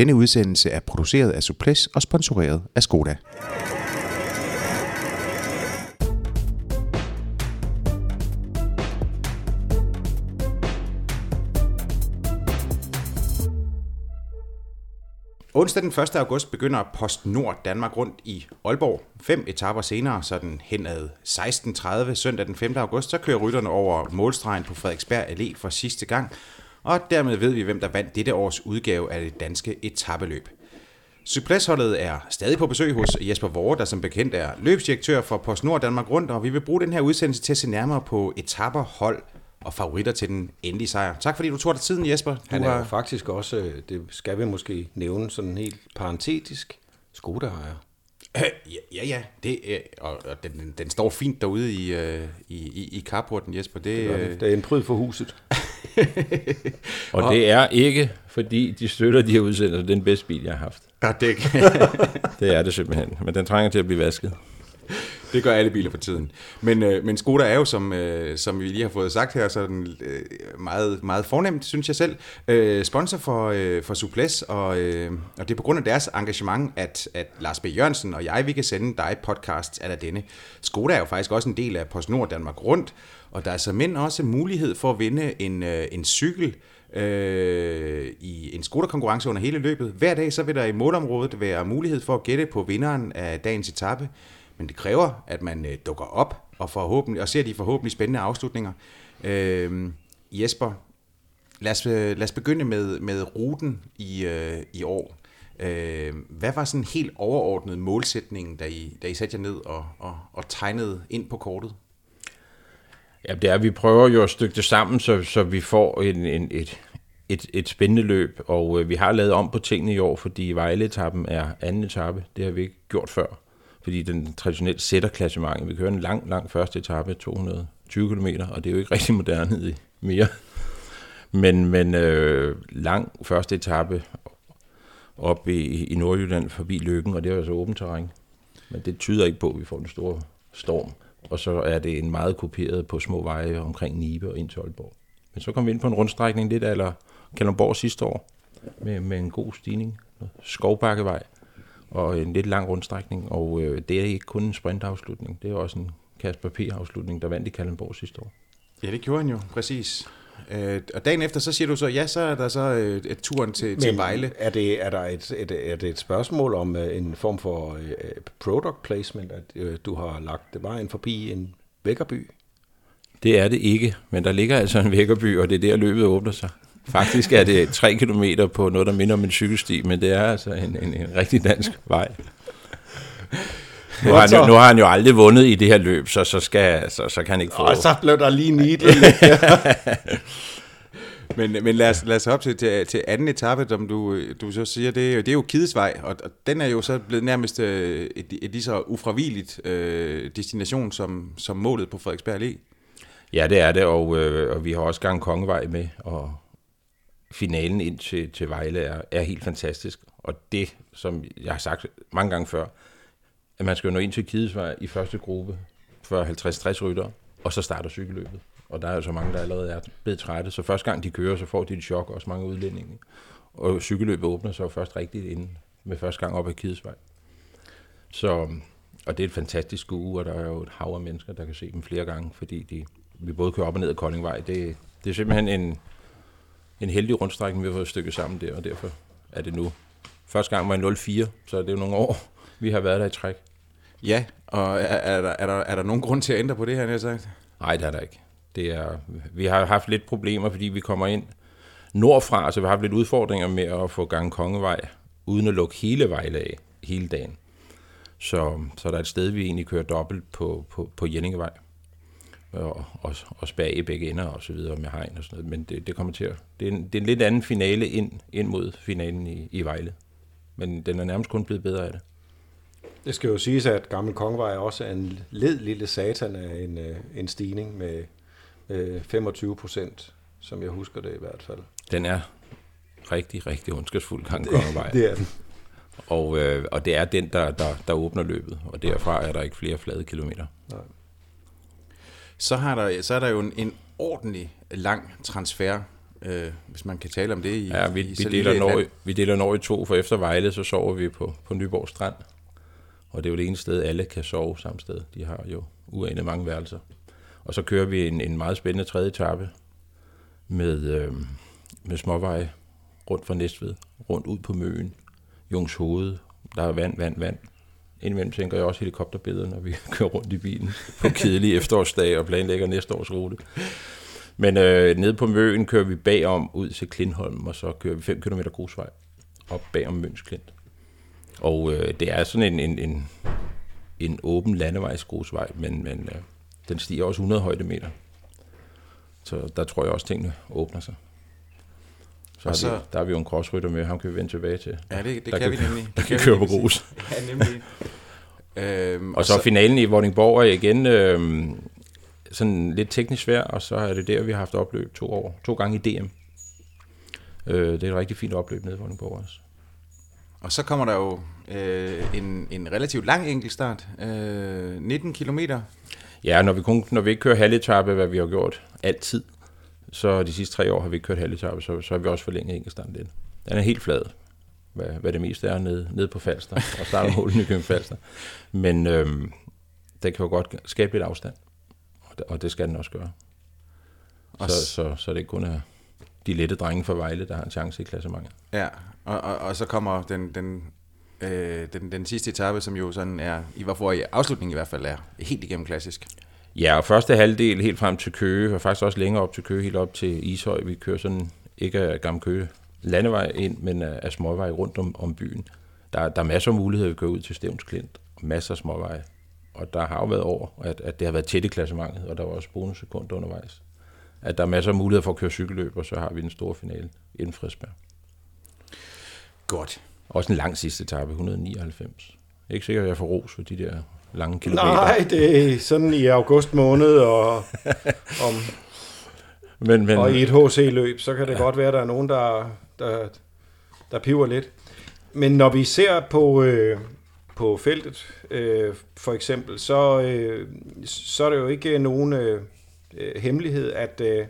Denne udsendelse er produceret af Suples og sponsoreret af Skoda. Onsdag den 1. august begynder Post Nord Danmark rundt i Aalborg. Fem etaper senere, så den henad 16.30 søndag den 5. august, så kører rytterne over målstregen på Frederiksberg Allé for sidste gang. Og dermed ved vi, hvem der vandt dette års udgave af det danske etabeløb. Cypressholdet er stadig på besøg hos Jesper Vore, der som bekendt er løbsdirektør for Post Nord Danmark Rundt, og vi vil bruge den her udsendelse til at se nærmere på etapper, hold og favoritter til den endelige sejr. Tak fordi du tog dig tiden, Jesper. Du Han er har... jo faktisk også, øh, det skal vi måske nævne sådan helt parentetisk, Skoda-ejer. Ja, ja, ja. Det, øh, og, og den, den står fint derude i, øh, i, i, i carporten, Jesper. Det, øh, Det er en pryd for huset. Og det er ikke, fordi de støtter de her udsendelser, den bedste bil, jeg har haft. ja, det, Det er det simpelthen. Men den trænger til at blive vasket. det gør alle biler for tiden. Men, øh, men Skoda er jo, som, øh, som vi lige har fået sagt her, sådan øh, meget, meget fornemt, synes jeg selv, øh, sponsor for, øh, for Suples, og, øh, og det er på grund af deres engagement, at, at Lars B. Jørgensen og jeg, vi kan sende dig podcast af denne. Skoda er jo faktisk også en del af PostNord Danmark Rundt, og der er så mænd også mulighed for at vinde en, øh, en cykel, øh, i en skoterkonkurrence under hele løbet. Hver dag så vil der i målområdet være mulighed for at gætte på vinderen af dagens etape, men det kræver, at man øh, dukker op og, forhåbentlig, og ser de forhåbentlig spændende afslutninger. Øh, Jesper, lad os, øh, lad os begynde med, med ruten i, øh, i år. Øh, hvad var sådan helt overordnet målsætningen, da I, da I satte jer ned og, og, og tegnede ind på kortet? Ja, det er, vi prøver jo at stykke det sammen, så, så vi får en, en, et, et, et spændende løb. Og øh, vi har lavet om på tingene i år, fordi Vejle-etappen er anden etape. Det har vi ikke gjort før. Fordi den traditionelt sætter klassementet. Vi kører en lang, lang første etape, 220 km, og det er jo ikke rigtig moderne mere. Men, men øh, lang første etape op i, i Nordjylland forbi Lykken, og det er jo altså åbent terræn. Men det tyder ikke på, at vi får den store storm. Og så er det en meget kopieret på små veje omkring Nibe og ind til Aalborg. Men så kom vi ind på en rundstrækning lidt eller Kalundborg sidste år, med, med en god stigning. Skovbakkevej og en lidt lang rundstrækning. Og øh, det er ikke kun en sprintafslutning, det er også en Kasper P-afslutning, der vandt i Kalundborg sidste år. Ja, det gjorde han jo, præcis. Øh, og dagen efter, så siger du så, ja, så er der så øh, et turen til, til Vejle. er det, er, der et, et, er det et spørgsmål om øh, en form for øh, product placement, at øh, du har lagt det vejen forbi en vækkerby? Det er det ikke, men der ligger altså en vækkerby, og det er der løbet åbner sig. Faktisk er det 3 km på noget, der minder om en cykelsti, men det er altså en, en, en rigtig dansk vej. Nu har, han jo, nu har han jo aldrig vundet i det her løb, så, så, skal, så, så kan han ikke få... Og så blev der lige nidlet. Men, men lad, os, lad os op til, til, til anden etape, som du, du så siger, det, er det er jo Kidesvej, og, og den er jo så blevet nærmest øh, et, et lige så ufravigeligt øh, destination som, som målet på Frederiksberg Allé. Ja, det er det, og, øh, og vi har også gang Kongevej med, og finalen ind til, til Vejle er, er helt fantastisk. Og det, som jeg har sagt mange gange før, at man skal jo nå ind til Kidesvej i første gruppe for 50-60 rytter, og så starter cykelløbet. Og der er jo så mange, der allerede er blevet trætte, så første gang de kører, så får de et chok, også mange udlændinge. Og cykelløbet åbner så først rigtigt inden med første gang op ad Kidesvej. Så, og det er et fantastisk uge, og der er jo et hav af mennesker, der kan se dem flere gange, fordi de, vi både kører op og ned ad Koldingvej. Det, det er simpelthen en, en heldig rundstrækning, vi har fået stykket sammen der, og derfor er det nu. Første gang var en 04, så er det jo nogle år, vi har været der i træk. Ja, og er, er, der, er, der, er der nogen grund til at ændre på det her, jeg sagt? Nej, det er der ikke. Det er, vi har haft lidt problemer, fordi vi kommer ind nordfra, så vi har haft lidt udfordringer med at få gang Kongevej, uden at lukke hele Vejle af hele dagen. Så, så der er et sted, vi egentlig kører dobbelt på, på, på Jenningevej. Og, og, og spærre i begge ender og så videre med hegn og sådan noget. Men det, det kommer til at... Det er, en, det er en lidt anden finale ind, ind mod finalen i, i Vejle. Men den er nærmest kun blevet bedre af det. Det skal jo siges, at Gammel Kongevej også er en led lille satan af en, øh, en stigning med øh, 25 procent, som jeg husker det i hvert fald. Den er rigtig, rigtig ondskabsfuld, Gang Kongevej. Det er den. Og, øh, og det er den, der, der, der åbner løbet, og derfra er der ikke flere flade kilometer. Så, har der, så er der jo en, en ordentlig lang transfer øh, hvis man kan tale om det i Ja, vi, i vi, deler Norge, vi deler Norge i to, for efter Vejle, så sover vi på, på Nyborg Strand. Og det er jo det ene sted, alle kan sove samme sted. De har jo uanet mange værelser. Og så kører vi en, en meget spændende tredje etape med, øh, med småveje rundt fra Næstved, rundt ud på Møen, Jungs Hoved. Der er vand, vand, vand. Indimellem tænker jeg også helikopterbilleder, når vi kører rundt i bilen på kedelige efterårsdage og planlægger næste års rute. Men øh, nede på Møen kører vi bagom ud til Klindholm, og så kører vi 5 km grusvej op bagom Møns Klint. Og øh, det er sådan en, en, en, en åben landevejsgrusvej, men, men øh, den stiger også 100 højdemeter. Så der tror jeg også, tingene åbner sig. Så, Og så... så- Vi, der har vi jo en crossrytter med, ham kan vi vende tilbage til. Ja, det, det der kan, kan- vi nemlig. Der Det kan vi køre på grus. Ja, nemlig. øhm, Og så finalen i Vordingborg er igen øh, sådan lidt teknisk svær, og så er det der, vi har haft opløb to år, to gange i DM. Øh, det er et rigtig fint opløb nede i Vordingborg også. Og så kommer der jo øh, en, en relativt lang enkeltstart. Øh, 19 kilometer. Ja, når vi, kun, når vi ikke kører halvetappe, hvad vi har gjort altid, så de sidste tre år har vi ikke kørt halvetappe, så, så har vi også forlænget enkeltstarten lidt. Den er helt flad, hvad, hvad det meste er nede, nede på Falster, og starter målet i Nykøbing Falster. Men øhm, den kan jo godt skabe lidt afstand, og det, og det skal den også gøre. Og Så, så, så det ikke kun er de lette drenge fra Vejle, der har en chance i klassementet. Ja, og, og, og så kommer den, den, øh, den, den sidste etape, som jo sådan er, i hvorfor i afslutningen i hvert fald er helt igennem klassisk. Ja, og første halvdel helt frem til Køge, og faktisk også længere op til Køge, helt op til Ishøj. Vi kører sådan, ikke af Gamle Køge landevej ind, men af, småvej småveje rundt om, om byen. Der, der er masser af muligheder, at køre ud til Stævns Klint, og masser af småveje. Og der har jo været over, at, at det har været tæt i klassementet, og der var også bonussekunder undervejs. At der er masser af muligheder for at køre cykelløb, og så har vi den store finale inden Frisberg. Godt. Også en lang sidste etape, 199. Ikke sikkert, at jeg får ros for de der lange kilometer. Nej, det er sådan i august måned, og, om, men, men, og i et HC-løb, så kan det ja. godt være, at der er nogen, der, der, der piver lidt. Men når vi ser på, øh, på feltet, øh, for eksempel, så, øh, så er det jo ikke nogen øh, øh, hemmelighed, at, øh,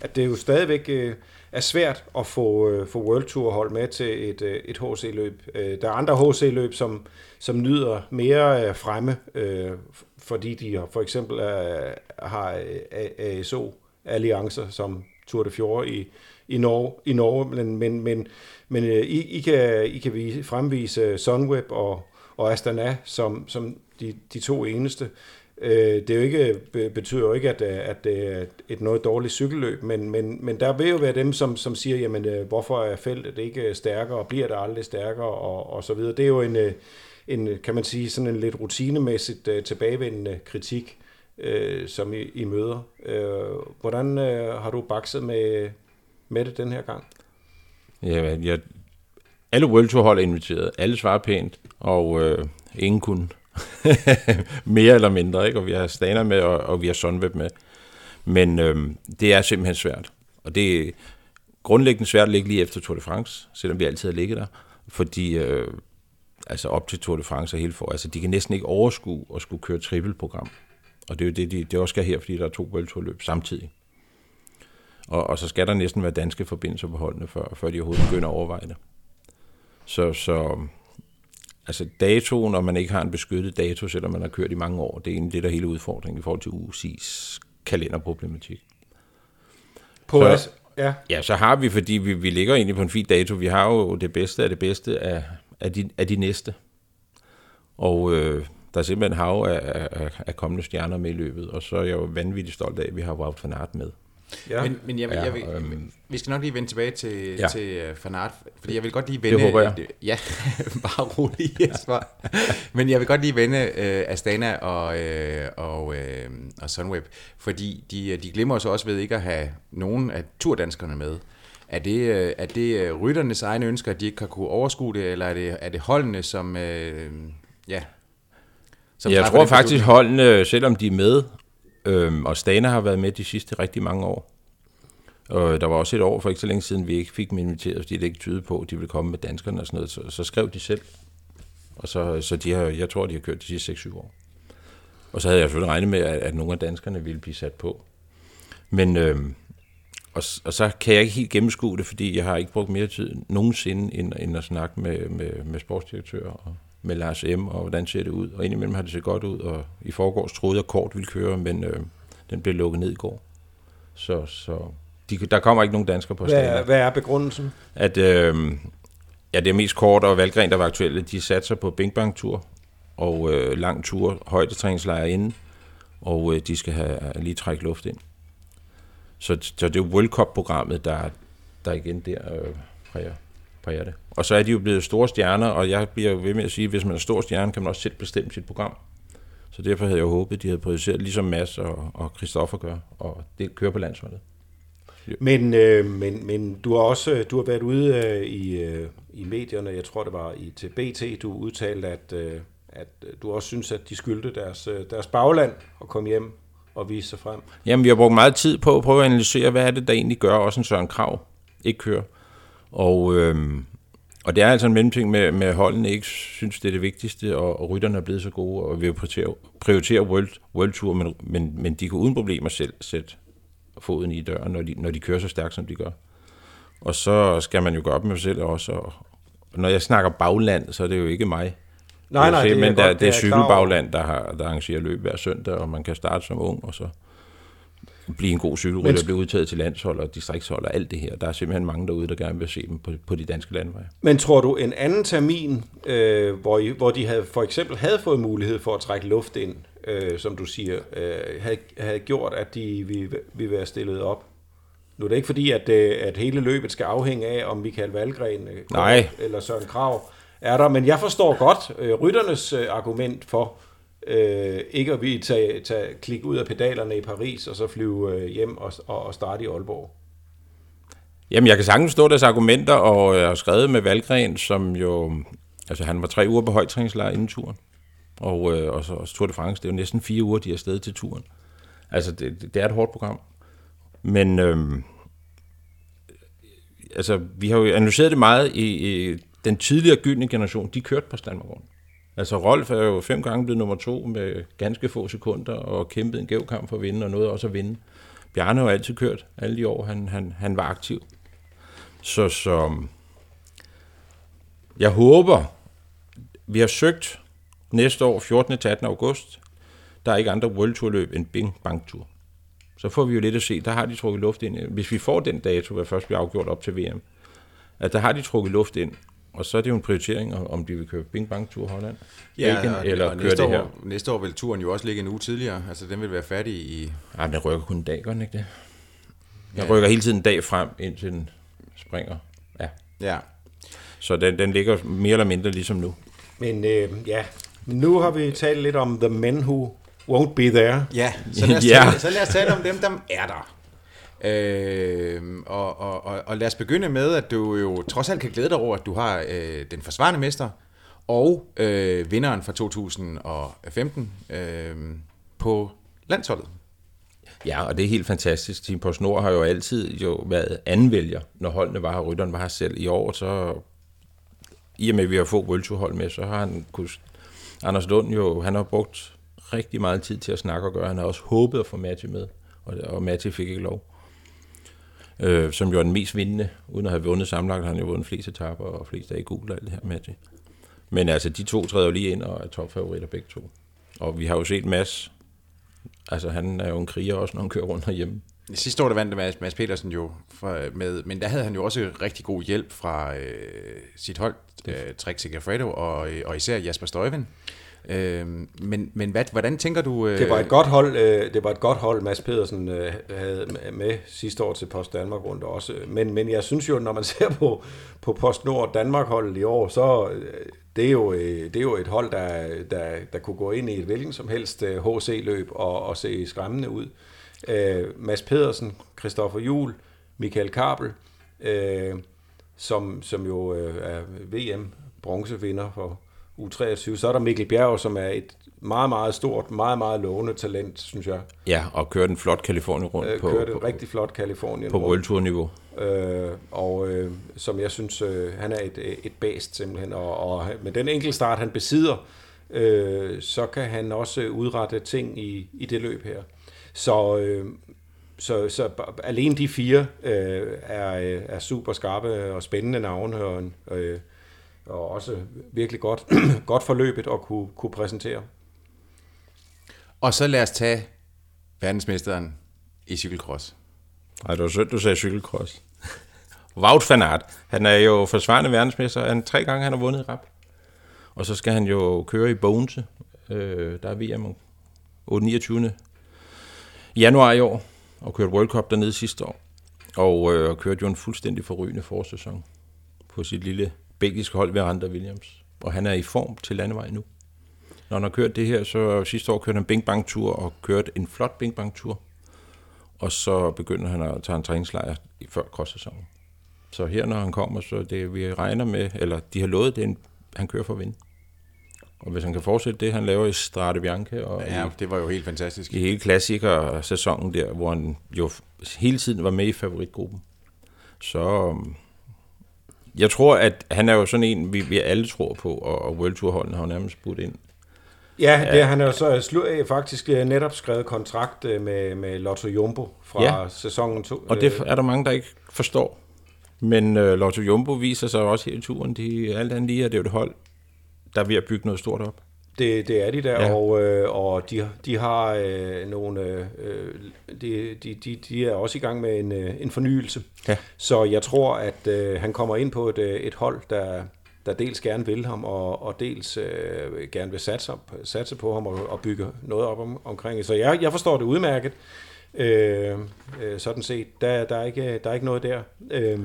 at det jo stadigvæk øh, er svært at få, øh, få World Tour hold med til et, øh, et HC-løb. Øh, der er andre HC-løb, som, som nyder mere øh, fremme, øh, fordi de for eksempel er, har øh, ASO alliancer som Tour de Fjord i, i Norge, i Norge men, men, men, men øh, I, I, kan, I kan vise, fremvise Sunweb og, og Astana som, som de, de to eneste. Øh, Det er jo ikke, betyder jo ikke, at, øh, at det er et noget dårligt cykelløb, men, men, men der vil jo være dem, som, som siger, jamen, øh, hvorfor er feltet ikke stærkere, og bliver det aldrig stærkere, og, og så videre. Det er jo en, øh, en, kan man sige, sådan en lidt rutinemæssigt tilbagevendende kritik, øh, som I, I møder. Øh, hvordan øh, har du bakset med, med det den her gang? Ja, jeg, alle World Tour hold er inviteret. Alle svarer pænt, og øh, ingen kunne mere eller mindre. Ikke? Og vi har Staner med, og, og vi har Sunweb med. Men øhm, det er simpelthen svært. Og det er grundlæggende svært at ligge lige efter Tour de France, selvom vi altid har ligget der. Fordi øh, altså op til Tour de France og hele for, altså de kan næsten ikke overskue at skulle køre trippelprogram. Og det er jo det, de, det også skal her, fordi der er to bølgeturløb samtidig. Og, og så skal der næsten være danske forbindelser på holdene, før, før de overhovedet begynder at overveje det. Så, så altså datoen, når man ikke har en beskyttet dato, selvom man har kørt i mange år, det er egentlig det, der er hele udfordringen i forhold til UCI's kalenderproblematik. På Så- så, ja, Ja, så har vi, fordi vi, vi ligger egentlig på en fin dato, vi har jo det bedste af det bedste af, af, de, af de næste. Og øh, der er simpelthen hav af, af, af kommende stjerner med i løbet, og så er jeg jo vanvittigt stolt af, at vi har Wout van Aert med. Ja. Men, men jeg, vil- Ja, jeg, vil, øhm. vi skal nok lige vende tilbage til, ja. Til uh, Fanart, fordi jeg vil godt lige vende... håber jeg. Ja, bare rolig, Jesper. Men jeg vil godt lige vende uh, Astana og, uh, og, uh, og Sunweb, fordi de, de glemmer så også ved ikke at have nogen af turdanskerne med. Er det, øh, er det øh, rytternes egne ønsker, at de ikke har kunne overskue det, eller er det, er det holdene, som... Øh, ja, som jeg tror faktisk, holdene, selvom de er med, øhm, og Stana har været med de sidste rigtig mange år, og der var også et år for ikke så længe siden, vi ikke fik dem inviteret, fordi det ikke tyde på, at de ville komme med danskerne og sådan noget, så, så skrev de selv. Og så, så de har, jeg tror, de har kørt de sidste 6-7 år. Og så havde jeg selvfølgelig regnet med, at, at nogle af danskerne ville blive sat på. Men øhm, og, og så kan jeg ikke helt gennemskue det, fordi jeg har ikke brugt mere tid nogensinde, end, end at snakke med, med, med sportsdirektører og med Lars M. og hvordan ser det ud. Og indimellem har det set godt ud, og i forgårs troede jeg, kort ville køre, men øh, den blev lukket ned i går. Så, så de, der kommer ikke nogen danskere på hvad, er, hvad er begrundelsen? At øh, ja, det er mest kort og Valgren, der var aktuelle. De satser på Bing Bang Tour og øh, lang tur, højdetræningslejre inden, og øh, de skal have lige trække luft ind. Så, så det er World Cup-programmet, der, der igen der øh, præger, præger det. Og så er de jo blevet store stjerner, og jeg bliver ved med at sige, at hvis man er stor stjerne, kan man også selv bestemme sit program. Så derfor havde jeg håbet, at de havde prioriteret, ligesom Mads og, og Christoffer gør, og det kører på landsholdet. Men, øh, men, men du har også du har været ude øh, i, øh, i medierne, jeg tror det var i til BT, du udtalte, at, øh, at du også synes, at de skyldte deres, øh, deres bagland at komme hjem og vise sig frem. Jamen, vi har brugt meget tid på at prøve at analysere, hvad er det, der egentlig gør også en Søren Krav ikke kører. Og, øh, og det er altså en mellemting med, med holdene ikke synes, det er det vigtigste, og, og rytterne er blevet så gode, og vi vil prioritere, prioritere World, World Tour, men, men, men de kan uden problemer selv sætte foden i døren, når de, når de kører så stærkt, som de gør. Og så skal man jo gøre op med sig selv også. Og, når jeg snakker bagland, så er det jo ikke mig. Nej, nej, det er, men der, godt, det er cykelbagland, der, har, der arrangerer løb hver søndag, og man kan starte som ung, og så blive en god cykelrytter, og blive udtaget til landshold og distriktshold og alt det her. Der er simpelthen mange derude, der gerne vil se dem på, på de danske landveje. Men tror du, en anden termin, øh, hvor, I, hvor de havde, for eksempel havde fået mulighed for at trække luft ind, øh, som du siger, øh, havde, havde gjort, at de ville, ville være stillet op? Nu er det ikke fordi, at, øh, at hele løbet skal afhænge af, om Michael Valgren øh, Nej. eller Søren Krav er der, men jeg forstår godt øh, rytternes øh, argument for øh, ikke at vi tage, tage, klik ud af pedalerne i Paris, og så flyve øh, hjem og, og, og starte i Aalborg. Jamen, jeg kan sagtens stå deres argumenter, og øh, jeg har skrevet med Valgren, som jo... Altså, han var tre uger på højtræningslejr inden turen. Og, øh, og så og Tour de France, det er jo næsten fire uger, de er afsted til turen. Altså, det, det er et hårdt program. Men øh, altså, vi har jo analyseret det meget i, i den tidligere gyldne generation, de kørte på Standmark Altså Rolf er jo fem gange blevet nummer to med ganske få sekunder og kæmpet en gæv kamp for at vinde, og noget også at vinde. Bjarne har jo altid kørt alle de år, han, han, han var aktiv. Så, så jeg håber, vi har søgt næste år, 14. til 18. august. Der er ikke andre World Tour løb end Bing Bang Tour. Så får vi jo lidt at se. Der har de trukket luft ind. Hvis vi får den dato, hvad først bliver afgjort op til VM, at der har de trukket luft ind, og så er det jo en prioritering, om de vil køre Bing Bang Tour Holland, ja, Belgien, og, eller og køre det her. År, næste år vil turen jo også ligge en uge tidligere, altså den vil være færdig i... Ja, den rykker kun en dag, gør den ikke det? Den ja. rykker hele tiden en dag frem, indtil den springer. Ja. ja. Så den, den ligger mere eller mindre ligesom nu. Men øh, ja, nu har vi talt lidt om The Men Who Won't Be There. Ja, så lad os, ja. Tale, så lad os tale om dem, der er der. Øh, og, og, og, og lad os begynde med, at du jo trods alt kan glæde dig over, at du har øh, den forsvarende mester og øh, vinderen fra 2015 øh, på landsholdet. Ja, og det er helt fantastisk. Team på Snor har jo altid jo været anvælger, når holdene var her, rytteren var her selv. I år, så i og med, at vi har fået World hold med, så har han kunne, Anders Lund jo, han har brugt rigtig meget tid til at snakke og gøre. Han har også håbet at få Matti med, og, og Matti fik ikke lov øh, som jo er den mest vindende, uden at have vundet sammenlagt, han jo vundet flest etapper og flest af i gul og alt det her med det. Men altså, de to træder jo lige ind og er topfavoritter begge to. Og vi har jo set Mads, altså han er jo en kriger også, når han kører rundt herhjemme. Sidste år der vandt Mads, Mads Petersen jo, for, med, men der havde han jo også rigtig god hjælp fra øh, sit hold, øh, Trek Segafredo og, øh, og især Jasper Støjven. Øh, men men hvad, hvordan tænker du... Øh... Det var et godt hold, øh, det var et godt hold Mads Pedersen øh, havde med sidste år til Post Danmark rundt også. Men, men jeg synes jo, når man ser på, på Post Nord Danmark holdet i år, så øh, det er jo, øh, det er jo et hold, der, der, der kunne gå ind i et hvilken som helst øh, HC-løb og, og se skræmmende ud. Øh, Mads Pedersen, Christoffer Jul, Michael Kabel, øh, som, som jo øh, er VM bronzevinder for U23. Så er der Mikkel Bjerg, som er et meget, meget stort, meget, meget lovende talent, synes jeg. Ja, og kørte en flot Kalifornien rundt øh, på... Kørte en rigtig flot Kalifornien På World Tour niveau. Øh, og øh, som jeg synes, øh, han er et, et bast simpelthen. Og, og med den enkeltstart, han besidder, øh, så kan han også udrette ting i, i det løb her. Så øh, så, så alene de fire øh, er, øh, er super skarpe og spændende navne, og, øh, og også virkelig godt, godt forløbet at kunne, kunne præsentere. Og så lad os tage verdensmesteren i cykelcross. Nej, det var synd, du sagde cykelcross. Wout van Aert. Han er jo forsvarende verdensmester. Han, tre gange han har vundet rap. Og så skal han jo køre i Bogense. Øh, der er VM 8-29. januar i år. Og kørte World Cup dernede sidste år. Og øh, kørte jo en fuldstændig forrygende forsæson på sit lille belgiske hold ved Randa Williams. Og han er i form til landevej nu. Når han har kørt det her, så sidste år kørte han Bing Bang Tour og kørte en flot Bing Bang Tour. Og så begynder han at tage en træningslejr før cross-sæsonen. Så her, når han kommer, så det vi regner med, eller de har lovet, det en, han kører for at vinde. Og hvis han kan fortsætte det, han laver i Strade Bianca, og Ja, i, det var jo helt fantastisk. i hele klassiker-sæsonen der, hvor han jo hele tiden var med i favoritgruppen. Så øhm, jeg tror, at han er jo sådan en, vi, vi alle tror på, og, og World Tour-holdene har jo nærmest budt ind. Ja, det, han har så slu, øh, faktisk øh, netop skrevet kontrakt øh, med, med Lotto Jumbo fra Ja. sæsonen 2. Og det er der mange, der ikke forstår. Men øh, Lotto Jumbo viser sig også her i turen, de, alt andet lige er det jo et hold, der er ved at bygge noget stort op. Det, det er de der, Ja. og, øh, og de, de har øh, nogle, øh, de, de, de, de er også i gang med en, øh, en fornyelse. Ja. Så jeg tror, at øh, han kommer ind på et, øh, et hold, der, der dels gerne vil ham, og, og dels øh, gerne vil satse, op, satse på ham og, og bygge noget op om, omkring. Så jeg, jeg forstår det udmærket. Øh, øh, sådan set, der, der, er ikke, der er ikke noget der. Øh,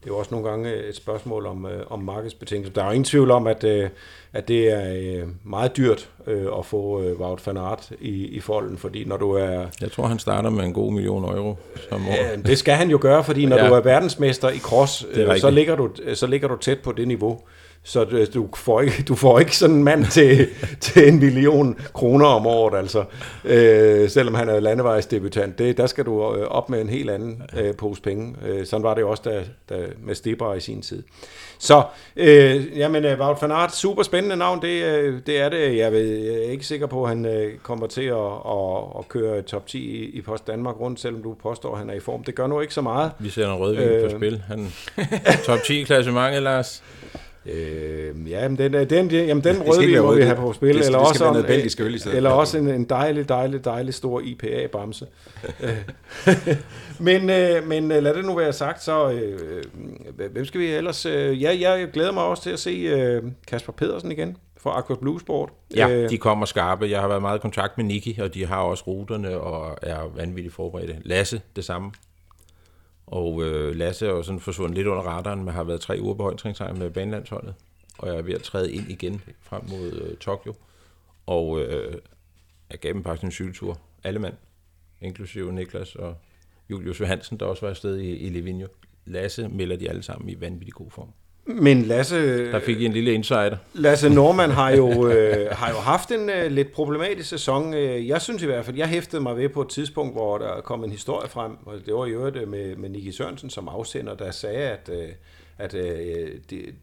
det er jo også nogle gange et spørgsmål om, øh, om markedsbetingelser. Der er jo ingen tvivl om, at, øh, at det er øh, meget dyrt øh, at få øh, Wout van Aert i, i folden, fordi når du er... Jeg tror, han starter med en god million euro som år. Ja, det skal han jo gøre, fordi når Ja. du er verdensmester i cross, øh, så, ligger du, så ligger du tæt på det niveau. Så du, får ikke, du får ikke sådan en mand til, til en million kroner om året, altså. Øh, selvom han er landevejsdebutant. Det, der skal du øh, op med en helt anden øh, pose penge. Øh, sådan var det også da, da, med Stibber i sin tid. Så, øh, jamen, øh, Wout van Aert, super spændende navn, det, øh, det er det. Jeg, ved, jeg er ikke sikker på, at han øh, kommer til at, at, at køre top 10 i, i Post Danmark rundt, selvom du påstår, at han er i form. Det gør nu ikke så meget. Vi sætter en rødvin. Øh. på spil. Han, top 10 klassementet, Lars. Øh, ja, men den, den, den, jamen den ikke rødvin må vi have på spil. Det eller det også om- noget belgisk øl i stedet Eller også en, en dejlig, dejlig, dejlig stor IPA-bamse. Øh, men, øh, men øh, lad det nu være sagt, så øh, øh, hvem skal vi ellers... Øh, ja, jeg glæder mig også til at se øh, Kasper Pedersen igen fra Aqua Blue Sport. Ja, Øh, de kommer skarpe. Jeg har været meget i kontakt med Niki, og de har også ruterne og er vanvittigt forberedte. Lasse, det samme. Og øh, Lasse er jo sådan forsvundet lidt under radaren, men har været tre uger på højtræningslejr med banelandsholdet. Og jeg er ved at træde ind igen frem mod øh, Tokyo. Og øh, jeg gav dem faktisk en cykeltur. Alle mand, inklusive Niklas og Julius Johansen, der også var afsted i, i Livigno. Lasse melder de alle sammen i vanvittig god form men Lasse, Der fik I en lille insider. Lasse Norman har jo, øh, har jo haft en øh, lidt problematisk sæson. Øh, Jeg synes i hvert fald, jeg hæftede mig ved på et tidspunkt, hvor der kom en historie frem, og det var i øvrigt øh, med, med Nicky Sørensen som afsender, der sagde, at, øh, at øh, det,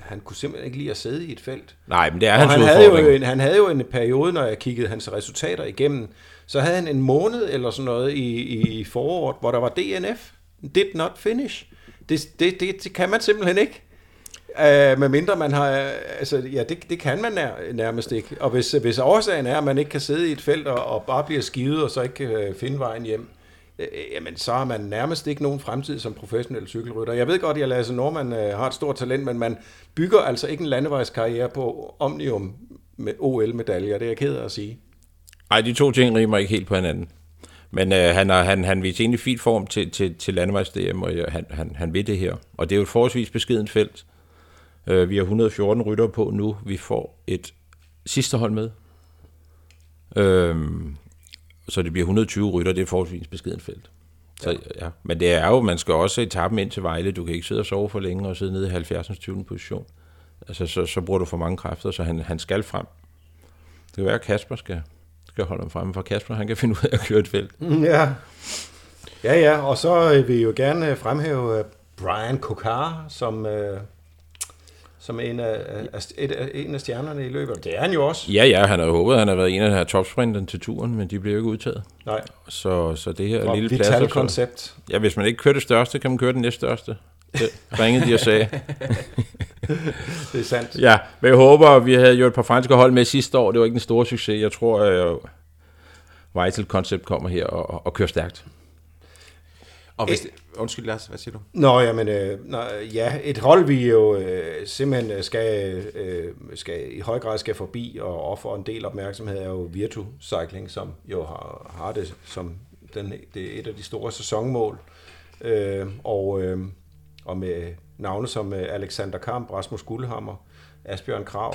han kunne simpelthen ikke lide at sidde i et felt. Nej, men det er Og hans han havde, jo en, han havde jo en periode, når jeg kiggede hans resultater igennem, så havde han en måned eller sådan noget i, i foråret, hvor der var DNF. Did not finish. Det, det, det, det kan man simpelthen ikke. Uh, medmindre man har, altså ja, det, det kan man nær, nærmest ikke. Og hvis, hvis årsagen er, at man ikke kan sidde i et felt og, og bare bliver skivet, og så ikke kan øh, finde vejen hjem, øh, jamen så har man nærmest ikke nogen fremtid som professionel cykelrytter. Jeg ved godt, at Lasse Norman øh, har et stort talent, men man bygger altså ikke en landevejskarriere på Omnium med OL-medaljer. Det er jeg ked af at sige. Nej, de to ting rimer ikke helt på hinanden. Men øh, han, er, han, han viser egentlig fint form til, til, til landevejs-DM, og han, han, han ved det her. Og det er jo et forholdsvis beskedent felt. Øh, vi har 114 rytter på nu. Vi får et sidste hold med. Øh, så det bliver 120 rytter. Det er forholdsvis beskedent felt. Så, ja. Ja. Men det er jo, man skal også etappen ind til Vejle. Du kan ikke sidde og sove for længe og sidde nede i 70. 20. position. Altså, så, så bruger du for mange kræfter, så han, han skal frem. Det kan være, at Kasper skal, skal holde ham fremme, for Kasper han kan finde ud af at køre et felt. Ja. Ja, ja, og så øh, vil jeg jo gerne øh, fremhæve øh, Brian Kokar, som, øh, som en af, af, et, af, en af stjernerne i løbet. Det er han jo også. Ja, ja, han havde håbet, han havde været en af de her topsprinterne til turen, men de blev jo ikke udtaget. Nej. Så, så det her Og lille plads... Vital koncept. Ja, hvis man ikke kører det største, kan man køre den næststørste. Det ringede de og sagde. Det er sandt. Ja, men jeg håber, vi havde jo et par franske hold med sidste år. Det var ikke en stor succes. Jeg tror, at Vital Concept kommer her og, og kører stærkt. Og hvis det, undskyld Lars, hvad siger du? Nå, jamen, øh, nå, ja, et hold, vi jo øh, simpelthen øh, skal, øh, skal i høj grad skal forbi og ofre en del opmærksomhed, er jo Virtu Cycling, som jo har, har det som den, det er et af de store sæsonmål. Øh, og, øh, og med navne som øh, Alexander Kamp, Rasmus Guldhammer, Asbjørn Krav,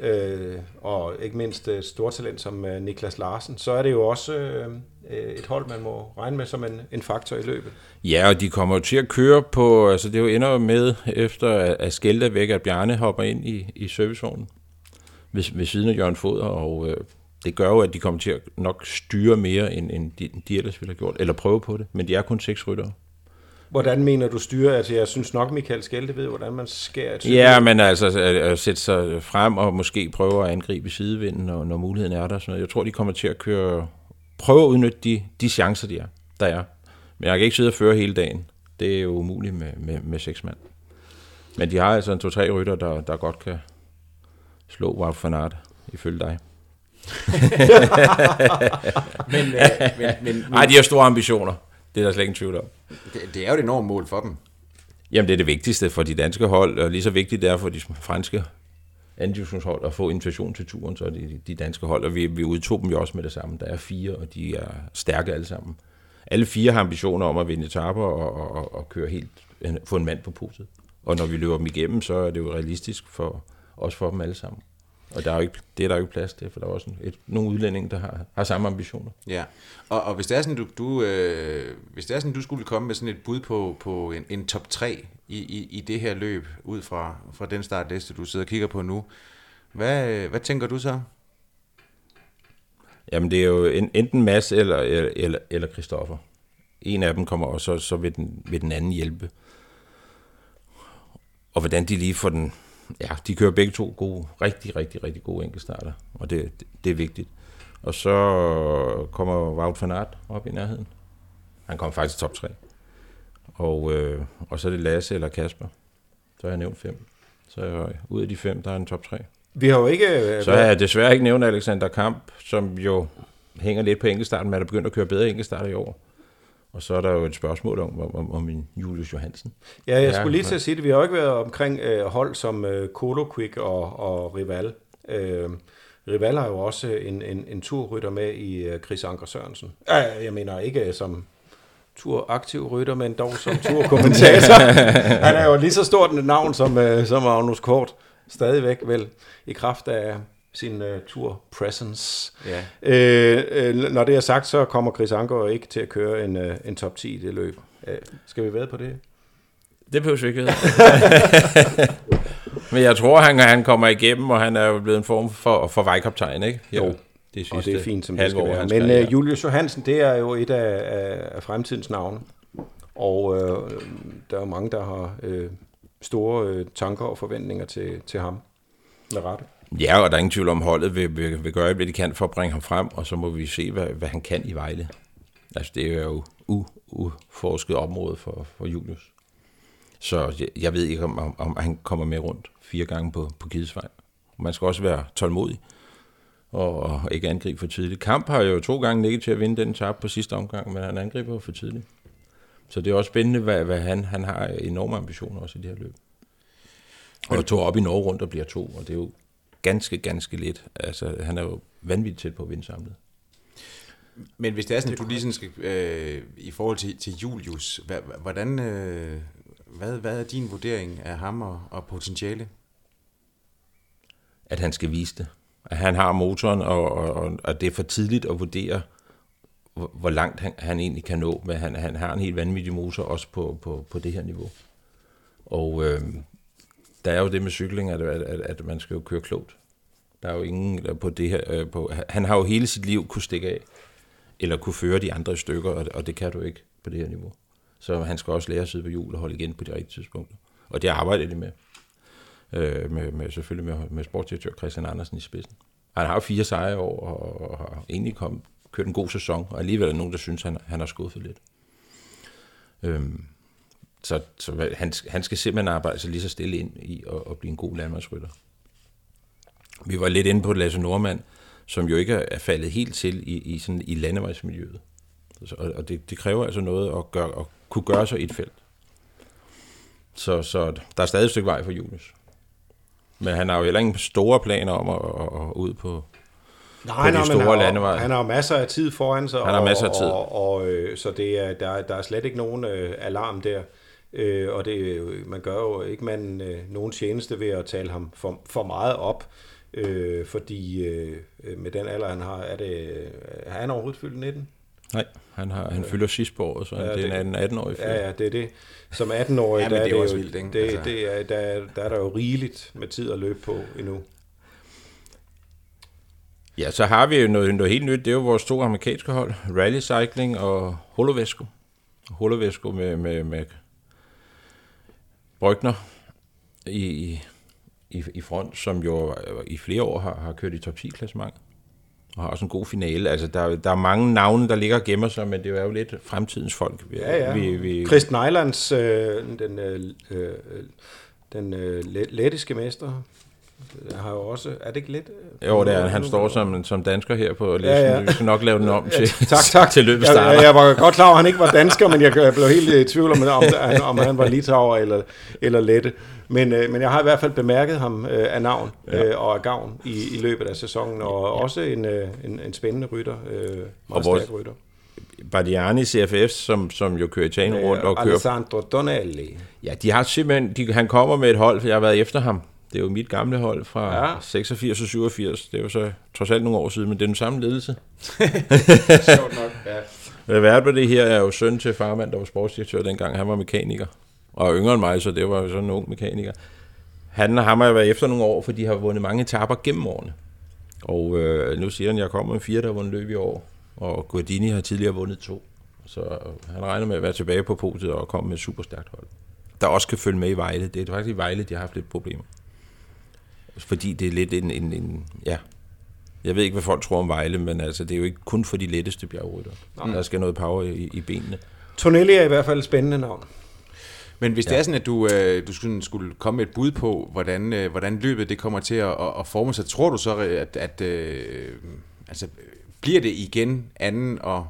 øh, og ikke mindst et stort talent som øh, Niklas Larsen, så er det jo også øh, et hold, man må regne med som en, en faktor i løbet. Ja, og de kommer jo til at køre på, altså det er jo ender med, efter at Skelda væk, at Bjarne hopper ind i, i servicevognen ved, ved siden af Jørgen Foder, og øh, det gør jo, at de kommer til at nok styre mere, end, end de, de ellers ville have gjort, eller prøve på det, men de er kun seks ryttere. Hvordan mener du styre? Altså, jeg synes nok, Michael Skelte ved, hvordan man skærer et Ja, men altså at sætte sig frem og måske prøve at angribe sidevinden, når, når muligheden er der. Sådan noget. Jeg tror, de kommer til at køre, prøve at udnytte de, de chancer, de er, der er. Men jeg kan ikke sidde og føre hele dagen. Det er jo umuligt med, med, med seks mand. Men de har altså en to-tre rytter, der, der godt kan slå Wout van Aert, ifølge dig. Men, øh, men, men Nej, de har store ambitioner. Det er der slet ingen tvivl om. det, det er jo et enormt mål for dem. Jamen, det er det vigtigste for de danske hold, og lige så vigtigt det er for de franske andivisionshold og få invitation til turen, så er det de danske hold, og vi, vi udtog dem jo også med det samme. Der er fire, og de er stærke alle sammen. Alle fire har ambitioner om at vinde etaper og, og, og køre helt, få en mand på poset. Og når vi løber dem igennem, så er det jo realistisk for, også for dem alle sammen. Og der er jo ikke, det er der jo ikke plads til, for der er også en, et, nogle udlændinge, der har, har samme ambitioner. Ja, og, og hvis det er sådan, du, du, øh, hvis det er sådan, du skulle komme med sådan et bud på, på en, en top 3 i, i, i det her løb, ud fra, fra den startliste, du sidder og kigger på nu, hvad, hvad tænker du så? Jamen, det er jo en, enten Mads eller, eller, eller Christoffer. En af dem kommer, og så, så vil, den, vil den anden hjælpe. Og hvordan de lige får den... Ja, de kører begge to gode, rigtig, rigtig, rigtig gode enkeltstarter, og det, det, det er vigtigt. Og så kommer Wout van Aert op i nærheden. Han kommer faktisk top 3. Og, øh, og så er det Lasse eller Kasper. Så har jeg nævnt fem. Så ud af de fem, der er en top 3. Vi har jo ikke... øh, Så har jeg desværre ikke nævnt Alexander Kamp, som jo hænger lidt på enkeltstarten, men er begyndt at køre bedre enkeltstarter i år. Og så er der jo et spørgsmål om, om, om, om en Julius Johansen. Ja, jeg Ja, skulle lige til at sige det. Vi har jo ikke været omkring øh, hold som øh, Colo Quick og, og Rival. Øh, Rival har jo også en, en, en turrytter med i øh, Chris Anker Sørensen. Ja, jeg mener ikke øh, som turaktiv rytter, men dog som turkommentator. Han er jo lige så stort et navn som, øh, som Magnus Kort. Stadigvæk vel i kraft af sin øh, tur presence. Ja. Øh, øh, når det er sagt, så kommer Chris Anker jo ikke til at køre en, øh, en top 10 i det løb. Øh, skal vi ved på det? Det behøver vi ikke. Men jeg tror, han, han kommer igennem, og han er jo blevet en form for, for vejkaptajn, ikke? Jo. Det Og det er fint, som det skal være. Men uh, Julius Johansen, det er jo et af, af, af fremtidens navne. Og uh, der er jo mange, der har uh, store uh, tanker og forventninger til, til ham. Med rette. Ja, og der er ingen tvivl om, holdet vil, vil, vil gøre, hvad de kan for at bringe ham frem, og så må vi se, hvad, hvad han kan i Vejle. Altså, det er jo u, uforsket område for, for Julius. Så jeg, jeg ved ikke, om, om, om han kommer med rundt fire gange på, på Gidesvej. Man skal også være tålmodig og, og ikke angribe for tidligt. Kamp har jo to gange ligget til at vinde den tab på sidste omgang, men han angriber for tidligt. Så det er også spændende, hvad, hvad han, han har enorme ambitioner også i det her løb. Og tog op i Norge rundt og bliver to, og det er jo ganske, ganske lidt. Altså, han er jo vanvittigt tæt på at vinde samlet. Men hvis det er sådan, at du lige sådan skal, øh, i forhold til, til Julius, hvad, hvordan, øh, hvad, hvad er din vurdering af ham og, og potentiale? At han skal vise det. At han har motoren, og, og, og, og det er for tidligt at vurdere, hvor, hvor langt han, han egentlig kan nå. Men han, han har en helt vanvittig motor, også på, på, på det her niveau. Og øh, der er jo det med cykling, at, at, at, at man skal jo køre klogt. Der er jo ingen der på det her... Øh, på, han har jo hele sit liv kunne stikke af, eller kunne føre de andre i stykker, og, og det kan du ikke på det her niveau. Så han skal også lære at sidde på hjul og holde igen på de rigtige tidspunkter. Og det arbejder de med. øh, med, med, selvfølgelig med, med sportsdirektør Christian Andersen i spidsen. Han har jo fire sejre over, år, og, og har egentlig kom, kørt en god sæson, og alligevel er der nogen, der synes, han, han har skuffet lidt. Øhm, så så han, han skal simpelthen arbejde sig lige så stille ind i at, at blive en god landmandsrytter. Vi var lidt inde på Lasse Normand, som jo ikke er faldet helt til i, i, sådan, i landevejsmiljøet. Og, og det, det kræver altså noget at, gøre, at kunne gøre sig et felt. Så, så der er stadig et stykke vej for Julius. Men han har jo heller ingen store planer om at, at, at ud på, Nej, på de store han landeveje. Han har masser af tid foran sig. Han har masser af tid. Og, og, og, øh, så det er, der, der er slet ikke nogen øh, alarm der. Øh, og det, man gør jo ikke man øh, nogen tjeneste ved at tale ham for, for meget op. Øh, fordi øh, med den alder, han har, er det, øh, er han overhovedet fyldt 19? Nej, han, har, han fylder sidst på året, så ja, det er en 18-årig Ja, ja, det er det. Som 18-årig, ja, der, det er, det jo, vildt? Det, Altså. det er, der, der er der jo rigeligt med tid at løbe på endnu. Ja, så har vi jo noget, noget helt nyt. Det er jo vores to amerikanske hold. Rally Cycling og Holovesko. Holovesko med, med, med Brygner i, i, i front, som jo i flere år har, har kørt i top 10 klassement og har også en god finale. Altså, der, der er mange navne, der ligger og gemmer sig, men det er jo lidt fremtidens folk. Vi, Ja, ja. Vi, vi, Christen Eilands, øh, den, øh, øh, den øh, let- lettiske mester, har jo også... Er det ikke lidt? jo, det er, han står som, som dansker her på listen. Ja, Ja, ja. ja. Vi skal nok lave den om til, Tak, tak. til løbet starter. jeg, jeg var godt klar at han ikke var dansker, men jeg, jeg blev helt i tvivl om, om, om, han var litauer eller, eller lette. Men, øh, men jeg har i hvert fald bemærket ham øh, af navn Ja. øh, og af gavn i, i løbet af sæsonen, og også en, øh, en, en spændende rytter. Øh, meget Og vores- stærk rytter. Bardiani CFF, som, som jo kører Italien rundt og kører Alessandro Donelli. Ja, de har simpelthen, de, han kommer med et hold, for jeg har været efter ham. Det er jo mit gamle hold fra Ja. ja. 86 og 87. Det er jo så trods alt nogle år siden, men det er den samme ledelse. Sjovt nok, ja. Vært på det her er jo søn til farmand, der var sportsdirektør dengang. Han var mekaniker. Og yngre end mig, så det var jo sådan en ung mekaniker. Han og ham har jeg været efter nogle år, for de har vundet mange etapper gennem årene. Og øh, nu siger han, at jeg kommer med fire, der har vundet løb i år. Og Guardini har tidligere vundet to. Så han regner med at være tilbage på podiet og komme med et super stærkt hold. Der også kan følge med i Vejle. Det er faktisk i Vejle, de har haft lidt problemer. Fordi det er lidt en, en, en ja, jeg ved ikke, hvad folk tror om Vejle, men altså, det er jo ikke kun for de letteste bjergrytter. Der skal noget power i, i benene. Tonelli er i hvert fald et spændende navn. Men hvis ja. det er sådan, at du, øh, du skulle, skulle komme med et bud på, hvordan, øh, hvordan løbet det kommer til at, at, at forme sig, tror du så, at, at øh, altså, bliver det igen anden og,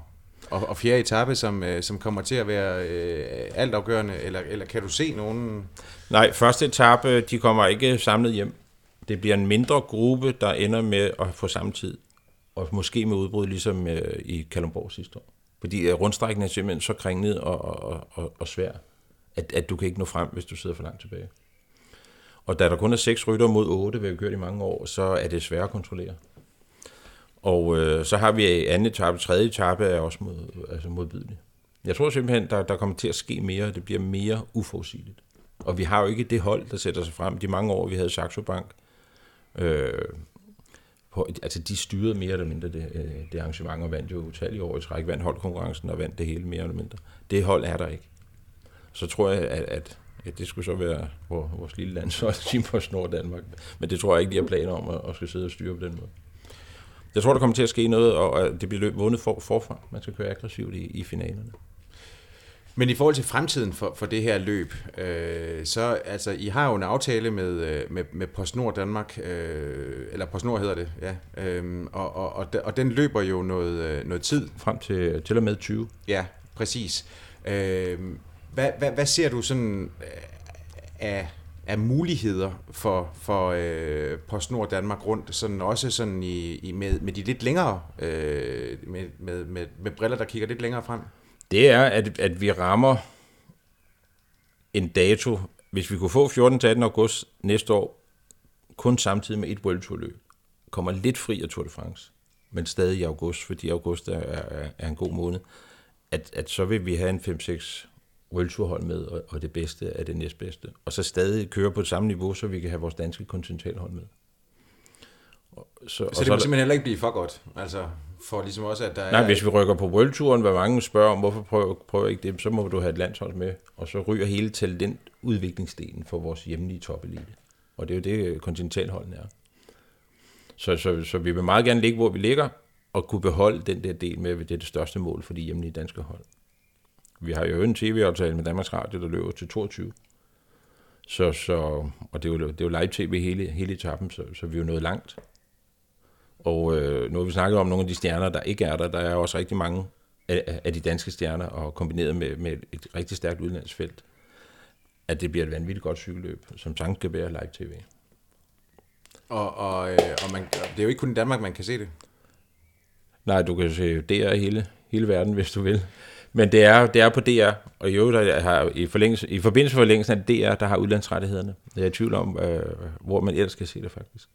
og, og fjerde etape, som, øh, som kommer til at være øh, altafgørende, eller, eller kan du se nogen... Nej, første etape, de kommer ikke samlet hjem. Det bliver en mindre gruppe, der ender med at få samme tid. Og måske med udbrud, ligesom øh, i Kalundborg sidste år. Fordi øh, rundstrækken er simpelthen så kringlet og, og, og, og svær, at, at du kan ikke nå frem, hvis du sidder for langt tilbage. Og da der kun er seks rytter mod otte, vi har kørt i mange år, så er det svært at kontrollere. Og øh, så har vi anden etape, tredje etape er også mod, altså modbydelig. Jeg tror simpelthen, der, der kommer til at ske mere, det bliver mere uforudsigeligt. Og vi har jo ikke det hold, der sætter sig frem. De mange år, vi havde Saxo Bank, øh, på, altså de styrede mere eller mindre det, øh, det arrangement, og vandt jo utallige år i træk, vandt holdkonkurrencen og vandt det hele mere eller mindre. Det hold er der ikke. Så tror jeg, at, at, at det skulle så være vores, lille land, så Team for Snor Danmark. Men det tror jeg ikke, de har planer om at, at skal sidde og styre på den måde. Jeg tror, der kommer til at ske noget, og det bliver vundet for, forfra. Man skal køre aggressivt i, i finalerne. Men i forhold til fremtiden for, for det her løb, øh, så altså, I har jo en aftale med, øh, med, med PostNord Danmark, øh, eller PostNord hedder det, ja, øh, og, og, og, og den løber jo noget, øh, noget tid. Frem til, til og med 20. Ja, præcis. Øh, hvad, hvad, hvad ser du sådan øh, af, af muligheder for, for øh, PostNord Danmark rundt, sådan også sådan i, i med, med de lidt længere, øh, med, med, med, med briller, der kigger lidt længere frem? Det er, at, at vi rammer en dato, hvis vi kunne få 14. til 18. august næste år, kun samtidig med et World Tour løb, kommer lidt fri af Tour de France, men stadig i august, fordi august er, er, er en god måned, at, at så vil vi have en 5-6 World Tour hold med, og, og det bedste er det næstbedste. Og så stadig køre på samme niveau, så vi kan have vores danske kontinentalhold med. Og, så, Så og det så må simpelthen heller ikke blive for godt, altså for ligesom også, at der Nej, er... hvis vi rykker på World Touren, hvad mange spørger om, hvorfor prøver, prøver ikke det, så må du have et landshold med, og så ryger hele talentudviklingsdelen for vores hjemlige topelite. Og det er jo det, kontinentalholdene er. Så, så, så vi vil meget gerne ligge, hvor vi ligger, og kunne beholde den der del med, at det er det største mål for de hjemlige danske hold. Vi har jo en tv-aftale med Danmarks Radio, der løber til 22. Så, så, og det er jo, det er jo live-tv hele, hele etappen, så, så vi er jo nået langt. Og øh, nu har vi snakket om nogle af de stjerner, der ikke er der. Der er også rigtig mange af, af de danske stjerner, og kombineret med, med et rigtig stærkt udlandsfelt, at det bliver et vanvittigt godt cykelløb, som sagtens skal være live-tv. Og, og, øh, og man, det er jo ikke kun i Danmark, man kan se det. Nej, du kan se DR i hele, hele verden, hvis du vil. Men det er, det er på DR, og i øvrigt der har, i, forlængelse, i forbindelse med forlængelsen af DR, der har udlandsrettighederne. Jeg er i tvivl om, øh, hvor man ellers skal se det faktisk.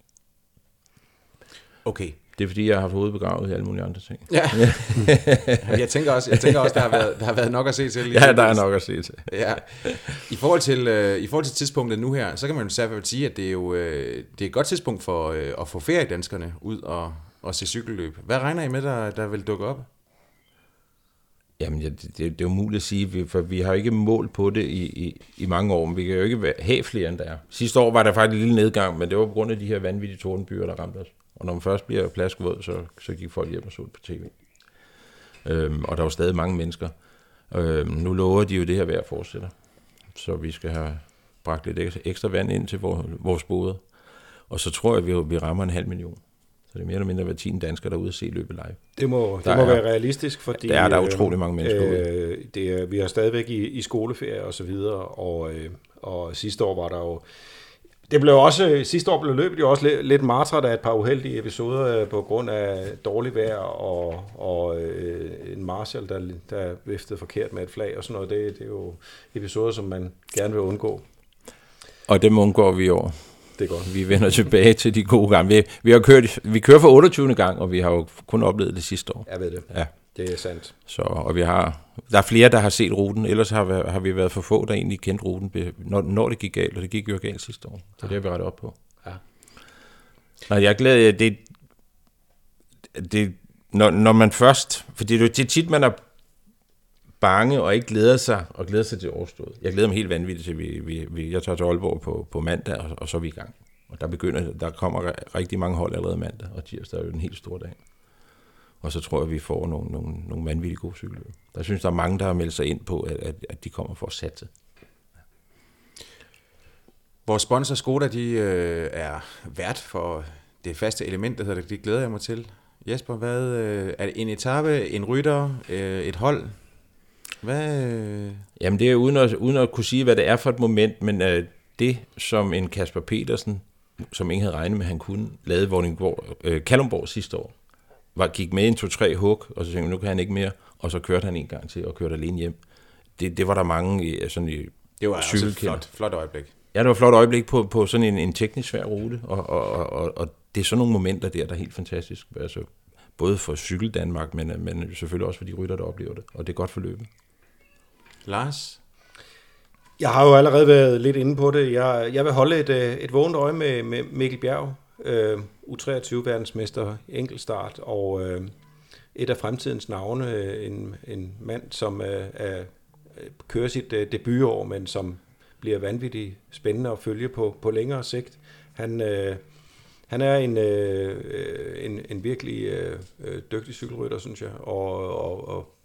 Okay. Det er fordi, jeg har haft hovedet begravet i alle mulige andre ting. Ja. jeg tænker også, jeg tænker også der, har været, der har været nok at se til. Lige ja, der er nok at se til. Ja. I forhold til, øh, i forhold til tidspunktet nu her, så kan man jo særligt sige, at det er jo øh, det er et godt tidspunkt for øh, at få feriedanskerne ud og, og se cykelløb. Hvad regner I med, der, der vil dukke op? Jamen, ja, det, det, det er jo muligt at sige, for vi har jo ikke mål på det i, i, i mange år, men vi kan jo ikke have flere, end der er. Sidste år var der faktisk en lille nedgang, men det var på grund af de her vanvittige tordenbyer, der ramte os. Og når man først bliver plaskvåd, så, så gik folk hjem og så på tv. Øhm, og der var stadig mange mennesker. Øhm, nu lover de jo det her vejr fortsætter. Så vi skal have bragt lidt ekstra vand ind til vores både. Og så tror jeg, at vi, vi rammer en halv million. Så det er mere eller mindre hver 10 danskere, der er ude at se løbet live. Det må, det må er, være realistisk, fordi... Der er der utrolig mange mennesker øh, det er, Vi er stadigvæk i, i skoleferie og så videre, og, øh, og sidste år var der jo det blev også, sidste år blev løbet jo også lidt, lidt martret af et par uheldige episoder øh, på grund af dårligt vejr og, og øh, en marshal, der, der viftede forkert med et flag og sådan noget. Det, det er jo episoder, som man gerne vil undgå. Og dem undgår vi i år. Det er godt. Vi vender tilbage til de gode gange. Vi, vi, har kørt, vi kører for 28. gang, og vi har jo kun oplevet det sidste år. Jeg ved det. Ja. Det er sandt. Så, og vi har, der er flere, der har set ruten, ellers har, har vi været for få, der egentlig kendte ruten, når, når det gik galt, og det gik jo galt sidste år. Så ja. det har vi rettet op på. Ja. Nej, jeg er glad, det, det, når, når man først, fordi det, det er tit, man er bange og ikke glæder sig, og glæder sig til årstået. Jeg glæder mig helt vanvittigt til, vi, vi, vi, jeg tager til Aalborg på, på mandag, og, og så er vi i gang. Og der begynder, der kommer rigtig mange hold allerede mandag, og tirsdag er jo en helt stor dag. Og så tror jeg, vi får nogle, nogle, nogle vanvittigt gode cykelløb. Der synes, der er mange, der har meldt sig ind på, at, at, at de kommer for at satse. Vores sponsor Skoda, de øh, er vært for det faste element, der hedder det. Det glæder jeg mig til. Jesper, hvad, øh, er det en etape, en rytter, øh, et hold? Hvad? Øh... Jamen det er uden at, uden at kunne sige, hvad det er for et moment, men øh, det, som en Kasper Petersen, som ingen havde regnet med, han kunne, lavede Vordingborg, øh, Kalumborg sidste år, var, gik med en to-tre hug, og så tænkte nu kan han ikke mere, og så kørte han en gang til og kørte alene hjem. Det, det var der mange i, sådan i Det var også et flot, flot øjeblik. Ja, det var et flot øjeblik på, på sådan en, en teknisk svær rute, og, og, og, og det er sådan nogle momenter der, der er helt fantastisk. Altså, både for Cykel Danmark, men, men selvfølgelig også for de rytter, der oplever det, og det er godt for løbet. Lars? Jeg har jo allerede været lidt inde på det. Jeg, jeg vil holde et, øh, et vågent øje med, med Mikkel Bjerg, øh, U23-verdensmester enkeltstart, og øh, et af fremtidens navne, øh, en, en mand, som øh, er, øh, kører sit øh, debutår, men som bliver vanvittigt spændende at følge på, på længere sigt. Han, øh, han er en, øh, en, en virkelig øh, øh dygtig cykelrytter, synes jeg, og, og, og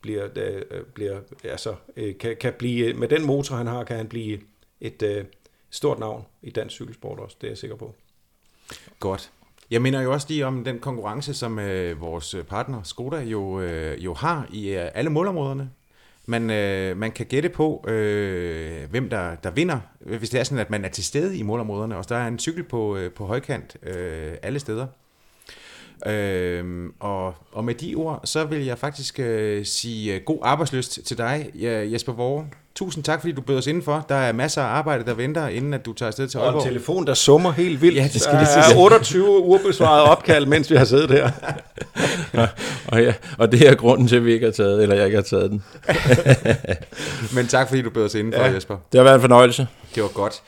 bliver, der, øh, bliver altså, kan, kan blive, med den motor, han har, kan han blive et øh, stort navn i dansk cykelsport også, det er jeg sikker på. Godt. Jeg mener jo også lige om den konkurrence, som øh, vores partner Skoda jo, øh, jo har i øh, alle målområderne. Man, øh, man kan gætte på, øh, hvem der, der vinder, hvis det er sådan, at man er til stede i målområderne. Og der er en cykel på, øh, på højkant øh, alle steder. Øh, og, og med de ord, så vil jeg faktisk øh, sige øh, god arbejdsløst til dig, Jesper Vore. Tusind tak, fordi du bød os indenfor. Der er masser af arbejde, der venter, inden at du tager afsted til Aalborg. Og en telefon, der summer helt vildt. Ja, det skal der det er 28 urbesvarede opkald, mens vi har siddet her. og, ja, og det er grunden til, at vi ikke har taget, eller jeg ikke har taget den. Men tak, fordi du bød os indenfor, ja, Jesper. Det har været en fornøjelse. Det var godt.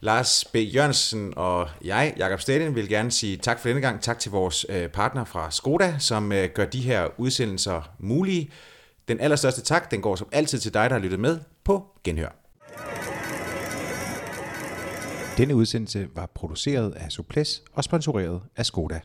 Lars B. Jørgensen og jeg, Jakob Stedin, vil gerne sige tak for denne gang. Tak til vores øh, partner fra Skoda, som øh, gør de her udsendelser mulige. Den allerstørste tak, den går som altid til dig, der har lyttet med på Genhør. Denne udsendelse var produceret af Suples og sponsoreret af Skoda.